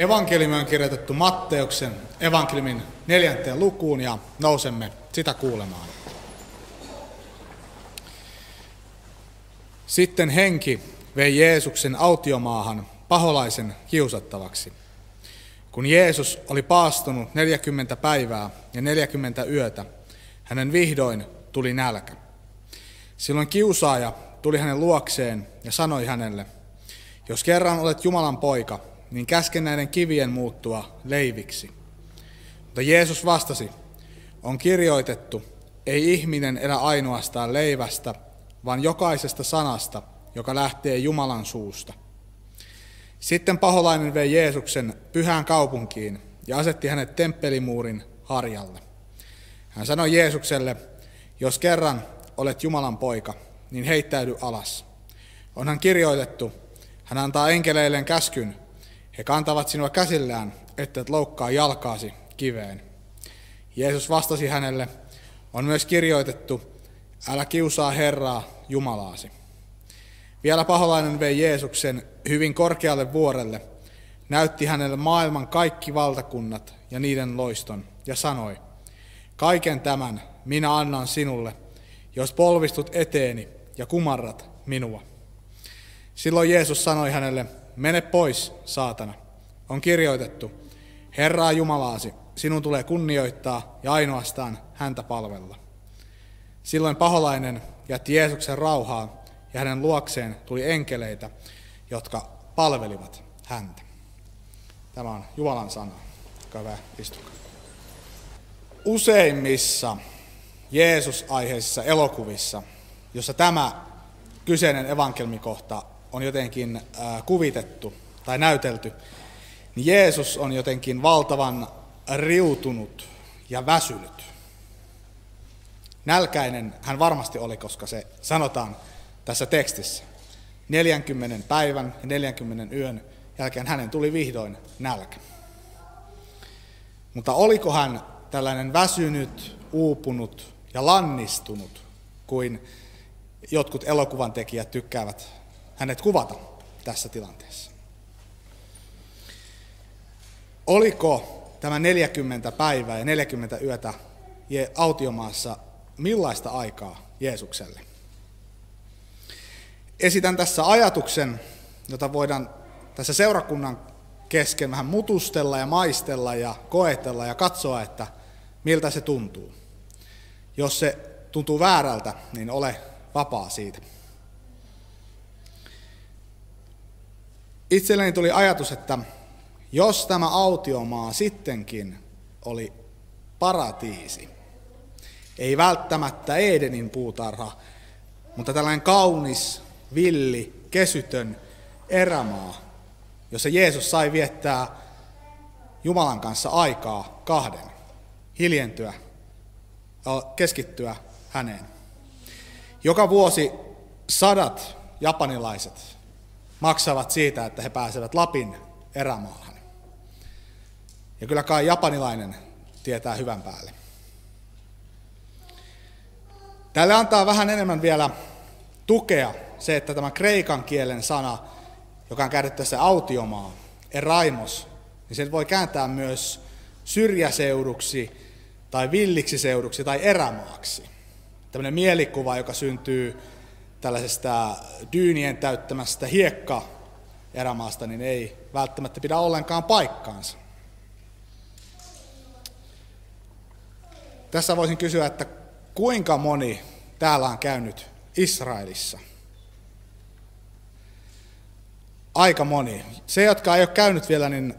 Evankeliumi on kirjoitettu Matteuksen evankeliumin neljänteen lukuun ja nousemme sitä kuulemaan. Sitten henki vei Jeesuksen autiomaahan paholaisen kiusattavaksi. Kun Jeesus oli paastunut 40 päivää ja 40 yötä, hänen vihdoin tuli nälkä. Silloin kiusaaja tuli hänen luokseen ja sanoi hänelle, jos kerran olet Jumalan poika, niin käsken näiden kivien muuttua leiviksi. Mutta Jeesus vastasi, on kirjoitettu, ei ihminen elä ainoastaan leivästä, vaan jokaisesta sanasta, joka lähtee Jumalan suusta. Sitten paholainen vei Jeesuksen pyhään kaupunkiin ja asetti hänet temppelimuurin harjalle. Hän sanoi Jeesukselle, jos kerran olet Jumalan poika, niin heittäydy alas. Onhan kirjoitettu, hän antaa enkeleilleen käskyn, he kantavat sinua käsillään, että et loukkaa jalkaasi kiveen. Jeesus vastasi hänelle, on myös kirjoitettu, älä kiusaa Herraa Jumalaasi. Vielä paholainen vei Jeesuksen hyvin korkealle vuorelle, näytti hänelle maailman kaikki valtakunnat ja niiden loiston, ja sanoi, kaiken tämän minä annan sinulle, jos polvistut eteeni ja kumarrat minua. Silloin Jeesus sanoi hänelle, mene pois, saatana. On kirjoitettu, Herraa Jumalaasi, sinun tulee kunnioittaa ja ainoastaan häntä palvella. Silloin paholainen jätti Jeesuksen rauhaa ja hänen luokseen tuli enkeleitä, jotka palvelivat häntä. Tämä on Jumalan sana. Hyvä, istukaa. Useimmissa Jeesus-aiheisissa elokuvissa, jossa tämä kyseinen evankelmikohta on jotenkin kuvitettu tai näytelty, niin Jeesus on jotenkin valtavan riutunut ja väsynyt. Nälkäinen hän varmasti oli, koska se sanotaan tässä tekstissä. 40 päivän ja 40 yön jälkeen hänen tuli vihdoin nälkä. Mutta oliko hän tällainen väsynyt, uupunut ja lannistunut, kuin jotkut elokuvan tekijät tykkäävät hänet kuvata tässä tilanteessa? Oliko tämä 40 päivää ja 40 yötä autiomaassa millaista aikaa Jeesukselle? Esitän tässä ajatuksen, jota voidaan tässä seurakunnan kesken vähän mutustella ja maistella ja koetella ja katsoa, että miltä se tuntuu. Jos se tuntuu väärältä, niin ole vapaa siitä. Itselleni tuli ajatus, että jos tämä autiomaa sittenkin oli paratiisi, ei välttämättä Edenin puutarha, mutta tällainen kaunis, villi, kesytön erämaa, jossa Jeesus sai viettää Jumalan kanssa aikaa kahden, hiljentyä, keskittyä häneen. Joka vuosi sadat japanilaiset maksavat siitä, että he pääsevät Lapin erämaahan. Ja kyllä kai japanilainen tietää hyvän päälle. Tälle antaa vähän enemmän vielä tukea se, että tämä kreikan kielen sana, joka on käännetty tässä autiomaa, eraimos, niin sen voi kääntää myös syrjäseuduksi tai villiksi seuduksi tai erämaaksi. Tämmöinen mielikuva, joka syntyy tällaisesta dyynien täyttämästä hiekka erämaasta, niin ei välttämättä pidä ollenkaan paikkaansa. Tässä voisin kysyä, että kuinka moni täällä on käynyt Israelissa? Aika moni. Se, jotka ei ole käynyt vielä, niin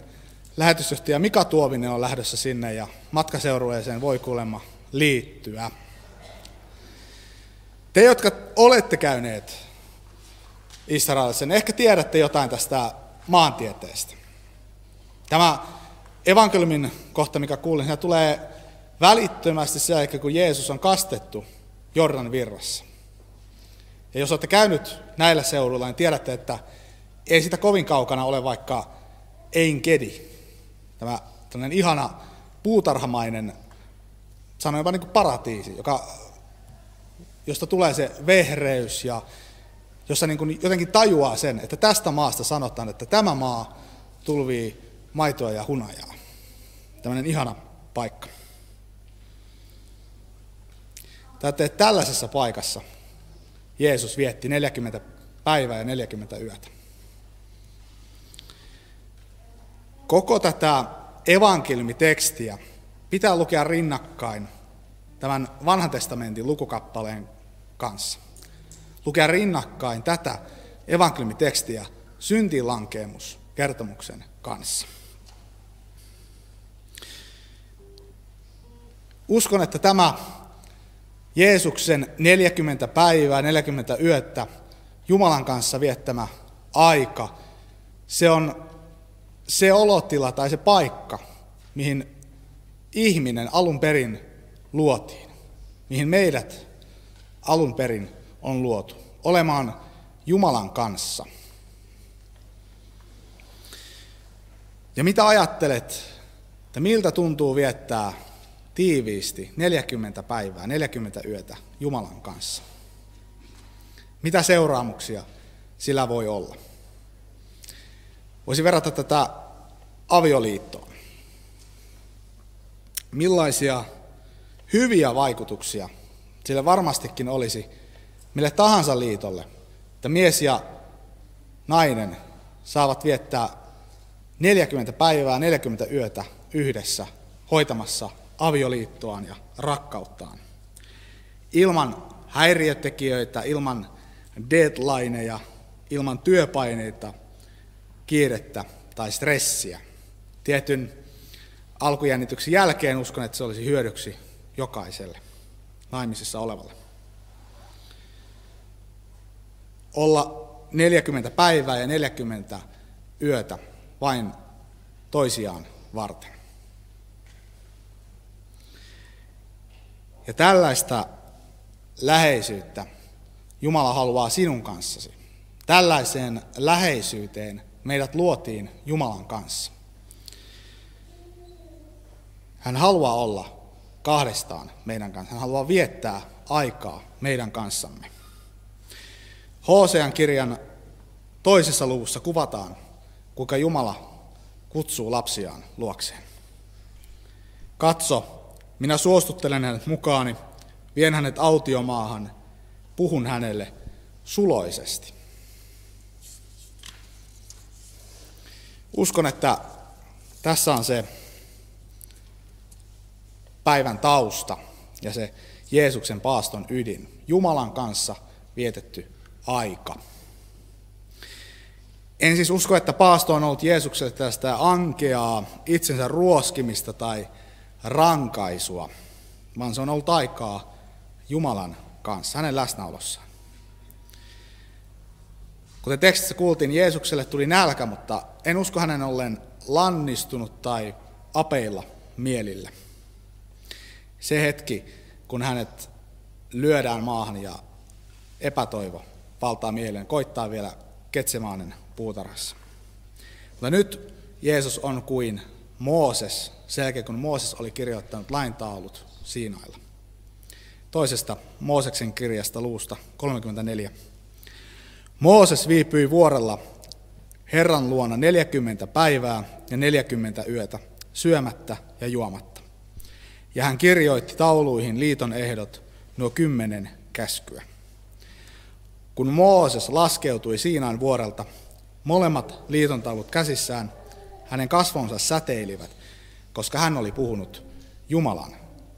lähetysjohtaja Mika Tuovinen on lähdössä sinne ja matkaseurueeseen voi kuulemma liittyä. Te, jotka olette käyneet Israelissa, niin ehkä tiedätte jotain tästä maantieteestä. Tämä evankeliumin kohta, mikä kuulin, siinä tulee välittömästi se aika, kun Jeesus on kastettu Jordan virrassa. Ja jos olette käynyt näillä seuduilla, niin tiedätte, että ei sitä kovin kaukana ole vaikka Einkedi, tämä tämmöinen ihana puutarhamainen, sanon jopa niin kuin paratiisi, joka, josta tulee se vehreys ja jossa niin kuin jotenkin tajuaa sen, että tästä maasta sanotaan, että tämä maa tulvii maitoa ja hunajaa. Tämmöinen ihana paikka. Tätä tällaisessa paikassa Jeesus vietti 40 päivää ja 40 yötä. Koko tätä evankeliumitekstiä pitää lukea rinnakkain tämän vanhan testamentin lukukappaleen kanssa. Lukea rinnakkain tätä evankeliumitekstiä syntilankeemus kertomuksen kanssa. Uskon, että tämä Jeesuksen 40 päivää, 40 yötä Jumalan kanssa viettämä aika, se on se olotila tai se paikka, mihin ihminen alun perin luotiin, mihin meidät alun perin on luotu, olemaan Jumalan kanssa. Ja mitä ajattelet, että miltä tuntuu viettää tiiviisti 40 päivää, 40 yötä Jumalan kanssa? Mitä seuraamuksia sillä voi olla? Voisi verrata tätä avioliittoon. Millaisia hyviä vaikutuksia sillä varmastikin olisi mille tahansa liitolle, että mies ja nainen saavat viettää 40 päivää, 40 yötä yhdessä hoitamassa avioliittoaan ja rakkauttaan. Ilman häiriötekijöitä, ilman deadlineja, ilman työpaineita, kiirettä tai stressiä. Tietyn alkujännityksen jälkeen uskon, että se olisi hyödyksi jokaiselle naimisissa olevalle. Olla 40 päivää ja 40 yötä vain toisiaan varten. Ja tällaista läheisyyttä Jumala haluaa sinun kanssasi. Tällaiseen läheisyyteen meidät luotiin Jumalan kanssa. Hän haluaa olla kahdestaan meidän kanssa. Hän haluaa viettää aikaa meidän kanssamme. Hosean kirjan toisessa luvussa kuvataan, kuinka Jumala kutsuu lapsiaan luokseen. Katso, minä suostuttelen hänet mukaani, vien hänet autiomaahan, puhun hänelle suloisesti. Uskon, että tässä on se päivän tausta ja se Jeesuksen paaston ydin. Jumalan kanssa vietetty aika. En siis usko, että paasto on ollut Jeesukselle tästä ankeaa itsensä ruoskimista tai rankaisua, vaan se on ollut aikaa Jumalan kanssa, hänen läsnäolossaan. Kuten tekstissä kuultiin, Jeesukselle tuli nälkä, mutta en usko hänen ollen lannistunut tai apeilla mielillä. Se hetki, kun hänet lyödään maahan ja epätoivo valtaa mieleen, koittaa vielä Ketsemaanen puutarhassa. Mutta nyt Jeesus on kuin Mooses, sen jälkeen kun Mooses oli kirjoittanut laintaulut Siinailla. Toisesta Mooseksen kirjasta luusta 34. Mooses viipyi vuorella Herran luona 40 päivää ja 40 yötä syömättä ja juomatta. Ja hän kirjoitti tauluihin liiton ehdot nuo kymmenen käskyä. Kun Mooses laskeutui Siinaan vuorelta, molemmat liiton taulut käsissään, hänen kasvonsa säteilivät, koska hän oli puhunut Jumalan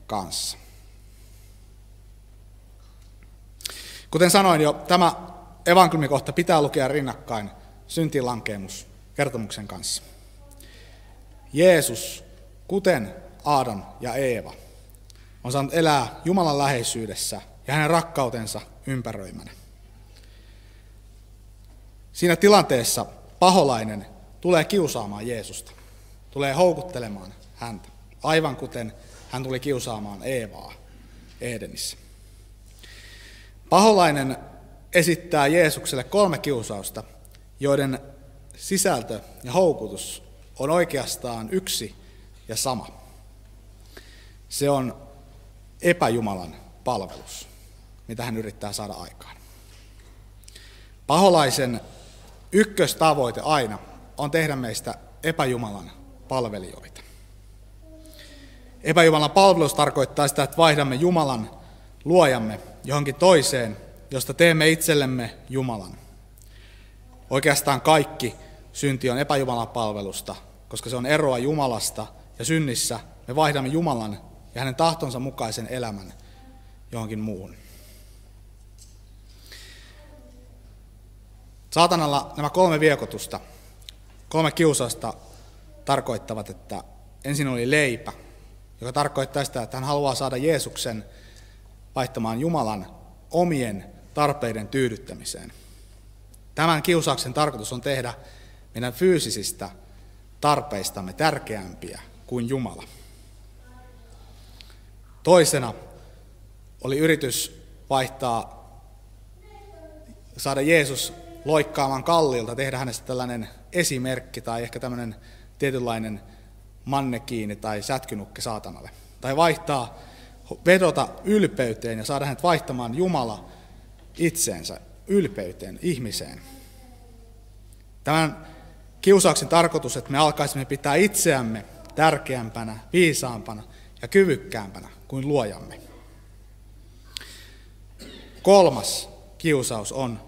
kanssa. Kuten sanoin jo, tämä evankeliumikohta pitää lukea rinnakkain syntilankeemus kertomuksen kanssa. Jeesus, kuten Aadan ja Eeva, on saanut elää Jumalan läheisyydessä ja hänen rakkautensa ympäröimänä. Siinä tilanteessa paholainen tulee kiusaamaan Jeesusta, tulee houkuttelemaan häntä, aivan kuten hän tuli kiusaamaan Eevaa Edenissä. Paholainen esittää Jeesukselle kolme kiusausta, joiden sisältö ja houkutus on oikeastaan yksi ja sama. Se on epäjumalan palvelus, mitä hän yrittää saada aikaan. Paholaisen ykköstavoite aina on tehdä meistä epäjumalan palvelijoita. Epäjumalan palvelus tarkoittaa sitä, että vaihdamme Jumalan luojamme johonkin toiseen, josta teemme itsellemme Jumalan. Oikeastaan kaikki synti on epäjumalan palvelusta, koska se on eroa Jumalasta ja synnissä me vaihdamme Jumalan ja hänen tahtonsa mukaisen elämän johonkin muuhun. Saatanalla nämä kolme viekotusta, kolme kiusausta tarkoittavat, että ensin oli leipä, joka tarkoittaa sitä, että hän haluaa saada Jeesuksen vaihtamaan Jumalan omien tarpeiden tyydyttämiseen. Tämän kiusauksen tarkoitus on tehdä meidän fyysisistä tarpeistamme tärkeämpiä kuin Jumala. Toisena oli yritys vaihtaa, saada Jeesus loikkaamaan kallilta, tehdä hänestä tällainen esimerkki tai ehkä tämmöinen tietynlainen mannekiini tai sätkynukke saatanalle. Tai vaihtaa, vedota ylpeyteen ja saada hänet vaihtamaan Jumala itseensä, ylpeyteen, ihmiseen. Tämän kiusauksen tarkoitus, että me alkaisimme pitää itseämme tärkeämpänä, viisaampana ja kyvykkäämpänä kuin luojamme. Kolmas kiusaus on,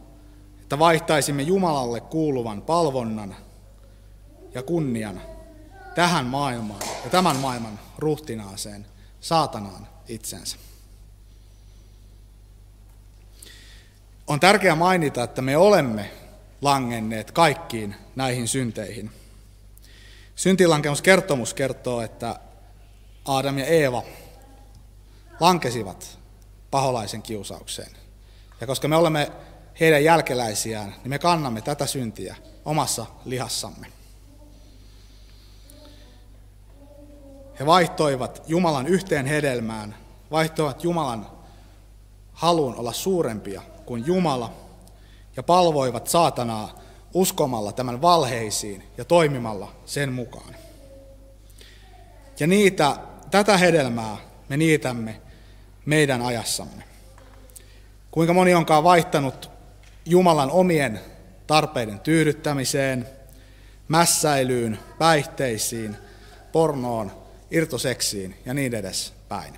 että vaihtaisimme Jumalalle kuuluvan palvonnan ja kunnian tähän maailmaan ja tämän maailman ruhtinaaseen, saatanaan itsensä. On tärkeää mainita, että me olemme langenneet kaikkiin näihin synteihin. Syntilankemuskertomus kertoo, että Aadam ja Eeva lankesivat paholaisen kiusaukseen. Ja koska me olemme heidän jälkeläisiään, niin me kannamme tätä syntiä omassa lihassamme. He vaihtoivat Jumalan yhteen hedelmään, vaihtoivat Jumalan haluun olla suurempia kuin Jumala ja palvoivat saatanaa uskomalla tämän valheisiin ja toimimalla sen mukaan. Ja niitä, tätä hedelmää me niitämme meidän ajassamme. Kuinka moni onkaan vaihtanut Jumalan omien tarpeiden tyydyttämiseen, mässäilyyn, päihteisiin, pornoon, irtoseksiin ja niin edes päin.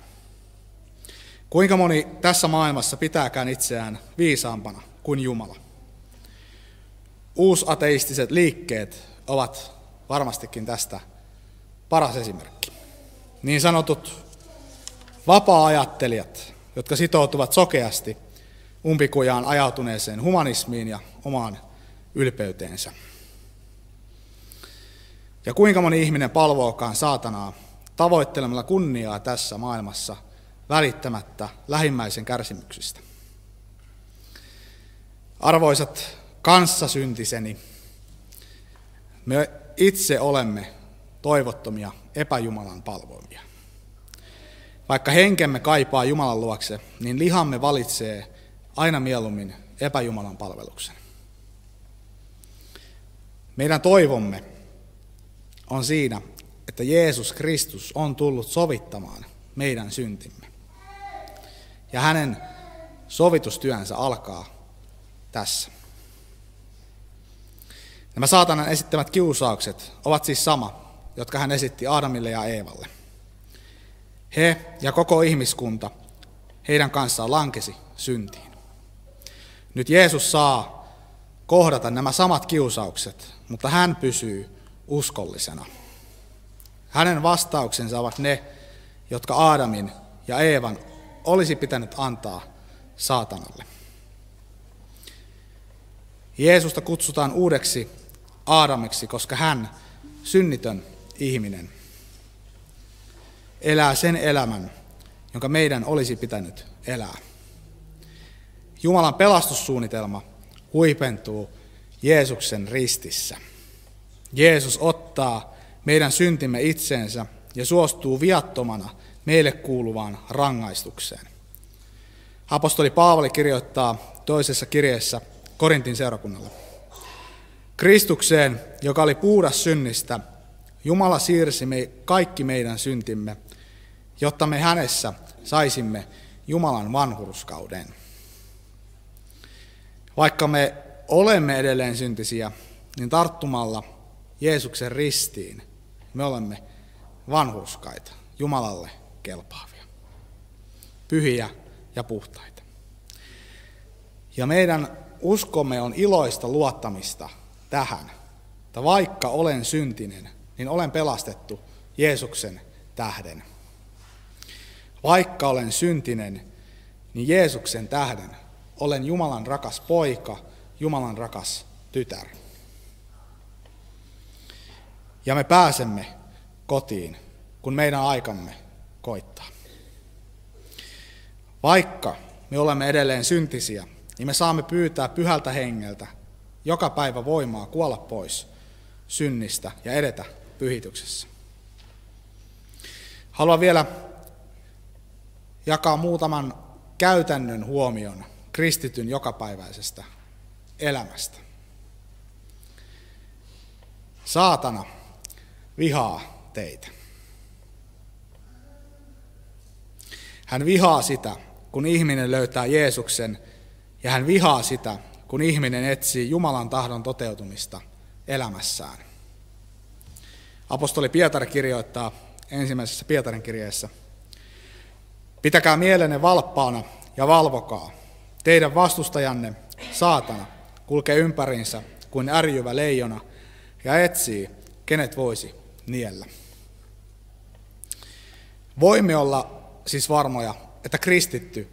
Kuinka moni tässä maailmassa pitääkään itseään viisaampana kuin Jumala? Uusateistiset liikkeet ovat varmastikin tästä paras esimerkki. Niin sanotut vapaa-ajattelijat, jotka sitoutuvat sokeasti umpikujaan ajautuneeseen humanismiin ja omaan ylpeyteensä. Ja kuinka moni ihminen palvookaan saatanaa tavoittelemalla kunniaa tässä maailmassa välittämättä lähimmäisen kärsimyksistä. Arvoisat kanssasyntiseni, me itse olemme toivottomia epäjumalan palvomia. Vaikka henkemme kaipaa Jumalan luokse, niin lihamme valitsee aina mieluummin epäjumalan palveluksen. Meidän toivomme on siinä, että Jeesus Kristus on tullut sovittamaan meidän syntimme. Ja hänen sovitustyönsä alkaa tässä. Nämä saatanan esittämät kiusaukset ovat siis sama, jotka hän esitti Aadamille ja Eevalle. He ja koko ihmiskunta heidän kanssaan lankesi syntiin. Nyt Jeesus saa kohdata nämä samat kiusaukset, mutta hän pysyy uskollisena. Hänen vastauksensa ovat ne, jotka Aadamin ja Eevan olisi pitänyt antaa saatanalle. Jeesusta kutsutaan uudeksi Aadamiksi, koska hän, synnitön ihminen, elää sen elämän, jonka meidän olisi pitänyt elää. Jumalan pelastussuunnitelma huipentuu Jeesuksen ristissä. Jeesus ottaa meidän syntimme itseensä ja suostuu viattomana meille kuuluvaan rangaistukseen. Apostoli Paavali kirjoittaa toisessa kirjeessä Korintin seurakunnalle. Kristukseen, joka oli puhdas synnistä, Jumala siirsi me kaikki meidän syntimme, jotta me hänessä saisimme Jumalan vanhurskauden. Vaikka me olemme edelleen syntisiä, niin tarttumalla Jeesuksen ristiin me olemme vanhurskaita, Jumalalle kelpaavia, pyhiä ja puhtaita. Ja meidän uskomme on iloista luottamista tähän, että vaikka olen syntinen, niin olen pelastettu Jeesuksen tähden. Vaikka olen syntinen, niin Jeesuksen tähden olen Jumalan rakas poika, Jumalan rakas tytär. Ja me pääsemme kotiin, kun meidän aikamme koittaa. Vaikka me olemme edelleen syntisiä, niin me saamme pyytää pyhältä hengeltä joka päivä voimaa kuolla pois synnistä ja edetä pyhityksessä. Haluan vielä jakaa muutaman käytännön huomion kristityn jokapäiväisestä elämästä. Saatana vihaa teitä. Hän vihaa sitä, kun ihminen löytää Jeesuksen, ja hän vihaa sitä, kun ihminen etsii Jumalan tahdon toteutumista elämässään. Apostoli Pietari kirjoittaa ensimmäisessä Pietarin kirjeessä, Pitäkää mielenne valppaana ja valvokaa. Teidän vastustajanne, saatana, kulkee ympäriinsä kuin ärjyvä leijona ja etsii, kenet voisi niellä. Voimme olla siis varmoja, että kristitty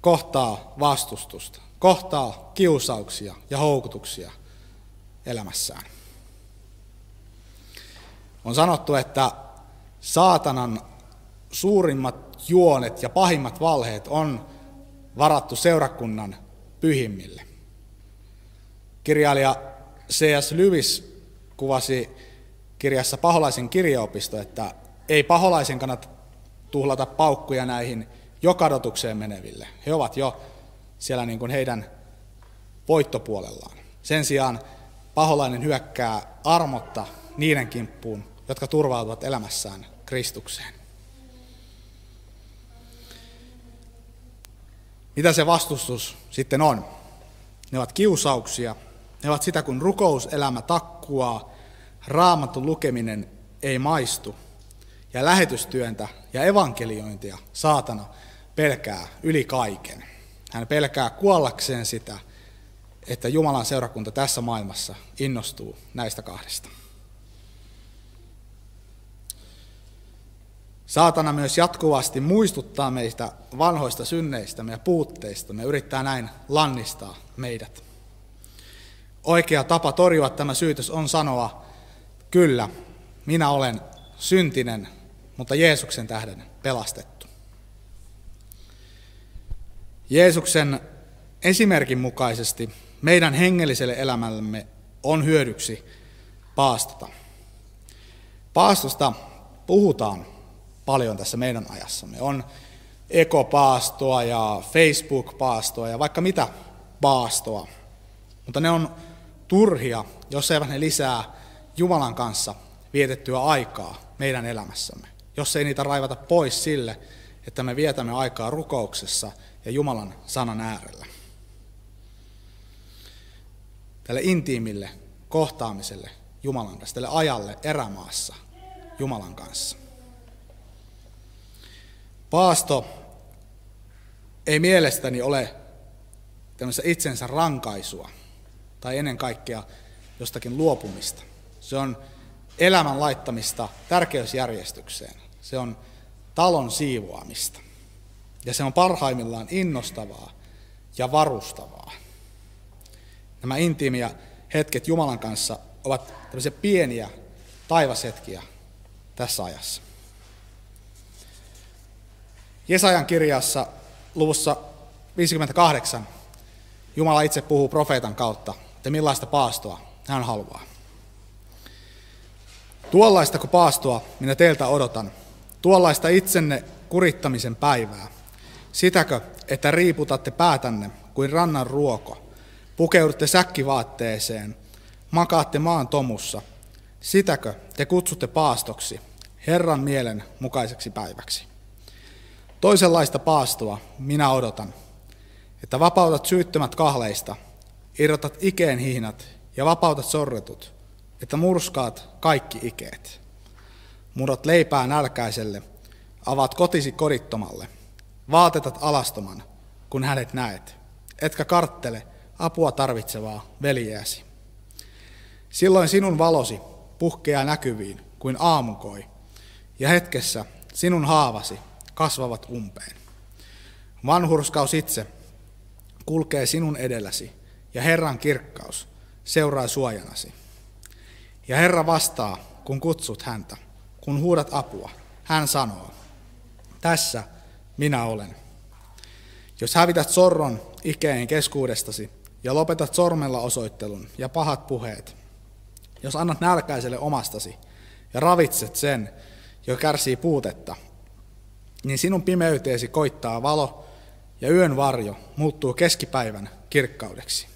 kohtaa vastustusta, kohtaa kiusauksia ja houkutuksia elämässään. On sanottu, että saatanan suurimmat juonet ja pahimmat valheet on varattu seurakunnan pyhimmille. Kirjailija C.S. Lewis kuvasi kirjassa Paholaisen kirjaopisto, että ei paholaisen kannata tuhlata paukkuja näihin jo kadotukseen meneville. He ovat jo siellä niin kuin heidän voittopuolellaan. Sen sijaan paholainen hyökkää armotta niiden kimppuun, jotka turvautuvat elämässään Kristukseen. Mitä se vastustus sitten on? Ne ovat kiusauksia, ne ovat sitä, kun rukouselämä takkuaa, raamatun lukeminen ei maistu, ja lähetystyöntä ja evankeliointia saatana pelkää yli kaiken. Hän pelkää kuollakseen sitä, että Jumalan seurakunta tässä maailmassa innostuu näistä kahdesta. Saatana myös jatkuvasti muistuttaa meistä vanhoista synneistä ja puutteista. Me yrittää näin lannistaa meidät. Oikea tapa torjua tämä syytös on sanoa, kyllä, minä olen syntinen, mutta Jeesuksen tähden pelastettu. Jeesuksen esimerkin mukaisesti meidän hengelliselle elämällemme on hyödyksi paastota. Paastosta puhutaan paljon tässä meidän ajassamme. On ekopaastoa ja Facebook-paastoa ja vaikka mitä paastoa. Mutta ne on turhia, jos eivät ne lisää Jumalan kanssa vietettyä aikaa meidän elämässämme. Jos ei niitä raivata pois sille, että me vietämme aikaa rukouksessa ja Jumalan sanan äärellä. Tälle intiimille kohtaamiselle Jumalan kanssa, tälle ajalle erämaassa Jumalan kanssa. Paasto ei mielestäni ole tämmöistä itsensä rankaisua tai ennen kaikkea jostakin luopumista. Se on elämän laittamista tärkeysjärjestykseen. Se on talon siivoamista. Ja se on parhaimmillaan innostavaa ja varustavaa. Nämä intiimiä hetket Jumalan kanssa ovat tämmöisiä pieniä taivashetkiä tässä ajassa. Jesajan kirjassa luvussa 58 Jumala itse puhuu profeetan kautta, että millaista paastoa hän haluaa. Tuollaista kuin paastoa minä teiltä odotan, tuollaista itsenne kurittamisen päivää. Sitäkö, että riiputatte päätänne kuin rannan ruoko, pukeudutte säkkivaatteeseen, makaatte maan tomussa. Sitäkö te kutsutte paastoksi, Herran mielen mukaiseksi päiväksi? Toisenlaista paastoa minä odotan, että vapautat syyttömät kahleista, irrotat ikeen hihnat ja vapautat sorretut, että murskaat kaikki ikeet. Murot leipää nälkäiselle, avaat kotisi kodittomalle, vaatetat alastoman, kun hänet näet, etkä karttele apua tarvitsevaa veljeäsi. Silloin sinun valosi puhkeaa näkyviin kuin aamukoi, ja hetkessä sinun haavasi kasvavat umpeen. Vanhurskaus itse kulkee sinun edelläsi, ja Herran kirkkaus seuraa suojanasi. Ja Herra vastaa, kun kutsut häntä, kun huudat apua. Hän sanoo, tässä minä olen. Jos hävität sorron ikeen keskuudestasi ja lopetat sormella osoittelun ja pahat puheet, jos annat nälkäiselle omastasi ja ravitset sen, jo kärsii puutetta, niin sinun pimeyteesi koittaa valo ja yön varjo muuttuu keskipäivän kirkkaudeksi.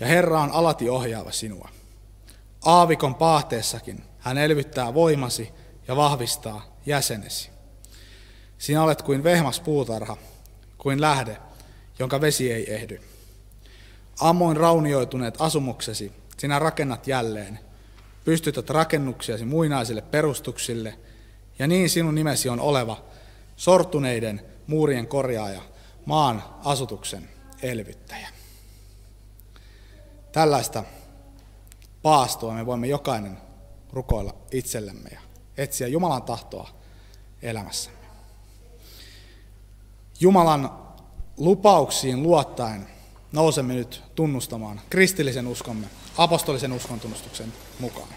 Ja Herra on alati ohjaava sinua. Aavikon paahteessakin hän elvyttää voimasi ja vahvistaa jäsenesi. Sinä olet kuin vehmas puutarha, kuin lähde, jonka vesi ei ehdy. Ammoin raunioituneet asumuksesi sinä rakennat jälleen, pystytät rakennuksiasi muinaisille perustuksille, ja niin sinun nimesi on oleva sortuneiden muurien korjaaja, maan asutuksen elvyttäjä. Tällaista paastoa me voimme jokainen rukoilla itsellemme ja etsiä Jumalan tahtoa elämässämme. Jumalan lupauksiin luottaen nousemme nyt tunnustamaan kristillisen uskomme apostolisen uskon tunnustuksen mukaan.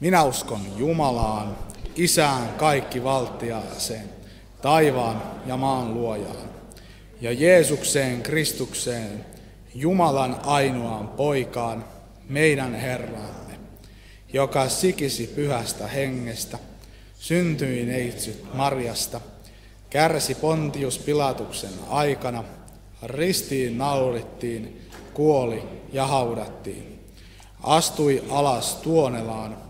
Minä uskon Jumalaan, Isään kaikki valtiaaseen, taivaan ja maan luojaan, ja Jeesukseen Kristukseen, Jumalan ainoaan poikaan, meidän Herramme, joka sikisi pyhästä hengestä, syntyi neitsyt Marjasta, kärsi Pontius Pilatuksen aikana, ristiin naurittiin, kuoli ja haudattiin, astui alas tuonelaan,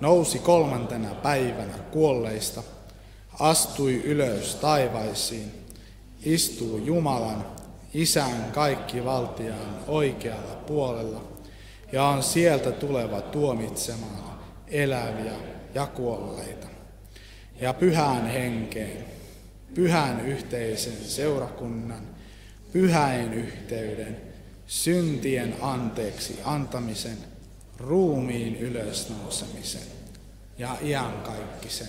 nousi kolmantena päivänä kuolleista, astui ylös taivaisiin, istuu Jumalan, Isän kaikki valtiaan oikealla puolella ja on sieltä tuleva tuomitsemaan eläviä ja kuolleita. Ja pyhään henkeen, pyhän yhteisen seurakunnan, pyhäin yhteyden, syntien anteeksi antamisen, ruumiin ylösnousemisen ja iankaikkisen